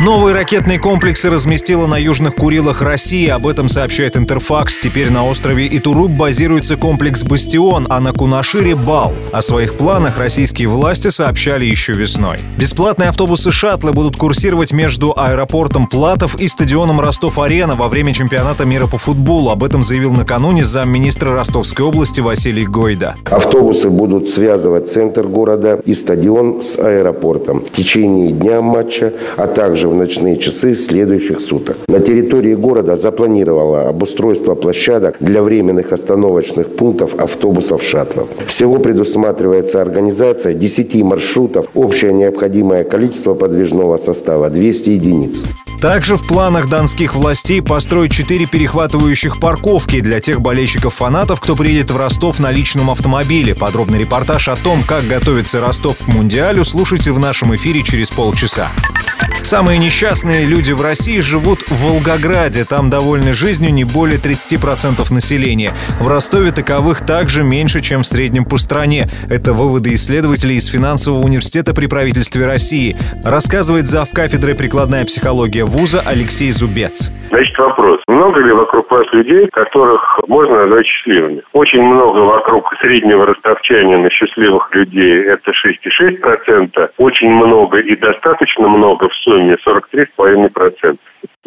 Новые ракетные комплексы разместила на Южных Курилах России. Об этом сообщает Интерфакс. Теперь на острове Итуруп базируется комплекс «Бастион», а на Кунашире — «Бал». О своих планах российские власти сообщали еще весной. Бесплатные автобусы-шаттлы будут курсировать между аэропортом Платов и стадионом Ростов-Арена во время чемпионата мира по футболу. Об этом заявил накануне замминистра Ростовской области Василий Гойда. Автобусы будут связывать центр города и стадион с аэропортом в течение дня матча, а также в ночные часы следующих суток. На территории города запланировало обустройство площадок для временных остановочных пунктов автобусов шаттлов. Всего предусматривается организация 10 маршрутов. Общее необходимое количество подвижного состава 200 единиц. Также в планах донских властей построить четыре перехватывающих парковки для тех болельщиков-фанатов, кто приедет в Ростов на личном автомобиле. Подробный репортаж о том, как готовится Ростов к Мундиалю, слушайте в нашем эфире через полчаса. Самые несчастные люди в России живут в Волгограде. Там довольны жизнью не более 30% населения. В Ростове таковых также меньше, чем в среднем по стране. Это выводы исследователей из финансового университета при правительстве России. Рассказывает зав. кафедрой прикладная психология вуза Алексей Зубец. Значит, вопрос. Много ли вокруг вас людей, которых можно назвать счастливыми? Очень много вокруг среднего ростовчанина счастливых людей. Это 6,6%. Очень много и достаточно много в сумме 43,5%.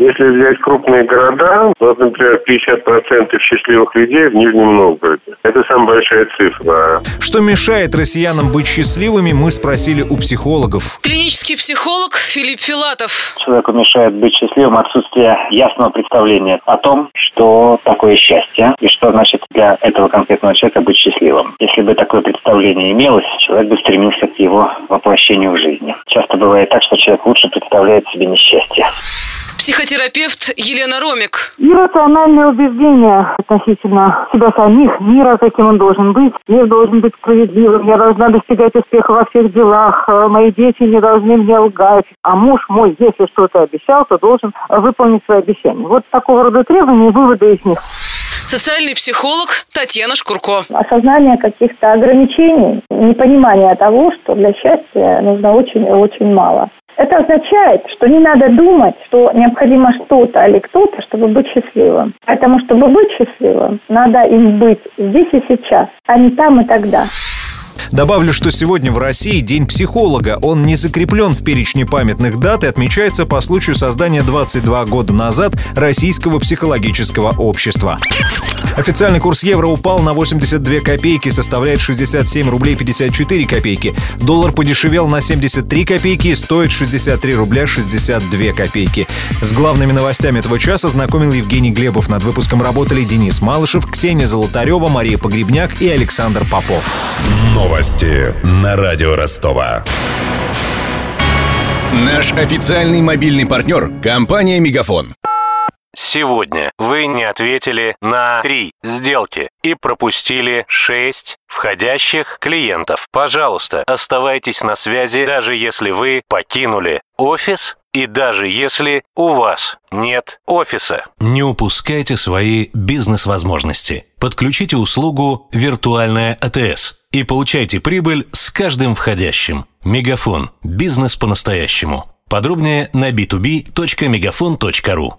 Если взять крупные города, вот, например, 50% счастливых людей в Нижнем Новгороде. Это самая большая цифра. Что мешает россиянам быть счастливыми, мы спросили у психологов. Клинический психолог Филипп Филатов. Человеку мешает быть счастливым отсутствие ясного представления о том, что такое счастье и что значит для этого конкретного человека быть. Если бы такое представление имелось, человек бы стремился к его воплощению в жизни. Часто бывает так, что человек лучше представляет себе несчастье. Психотерапевт Елена Ромик. Иррациональное убеждение относительно себя самих, мира, каким он должен быть. Мир должен быть справедливым, я должна достигать успеха во всех делах, э, мои дети не должны мне лгать, а муж мой, если что-то обещал, то должен выполнить свои обещания. Вот такого рода требования и выводы из них. Социальный психолог Татьяна Шкурко. Осознание каких-то ограничений, непонимание того, что для счастья нужно очень-очень мало. Это означает, что не надо думать, что необходимо что-то или кто-то, чтобы быть счастливым. Поэтому, чтобы быть счастливым, надо им быть здесь и сейчас, а не там и тогда. Добавлю, что сегодня в России День психолога. Он не закреплен в перечне памятных дат и отмечается по случаю создания 22 года назад Российского психологического общества. Официальный курс евро упал на 82 копейки, составляет 67 рублей 54 копейки. Доллар подешевел на 73 копейки стоит 63 рубля 62 копейки. С главными новостями этого часа знакомил Евгений Глебов. Над выпуском работали Денис Малышев, Ксения Золотарева, Мария Погребняк и Александр Попов. Новости Новости на радио Ростова. Наш официальный мобильный партнер – компания «Мегафон». Сегодня вы не ответили на три сделки и пропустили шесть входящих клиентов. Пожалуйста, оставайтесь на связи, даже если вы покинули офис и даже если у вас нет офиса. Не упускайте свои бизнес-возможности. Подключите услугу «Виртуальная АТС» и получайте прибыль с каждым входящим. Мегафон. Бизнес по-настоящему. Подробнее на b2b.мегафон.ру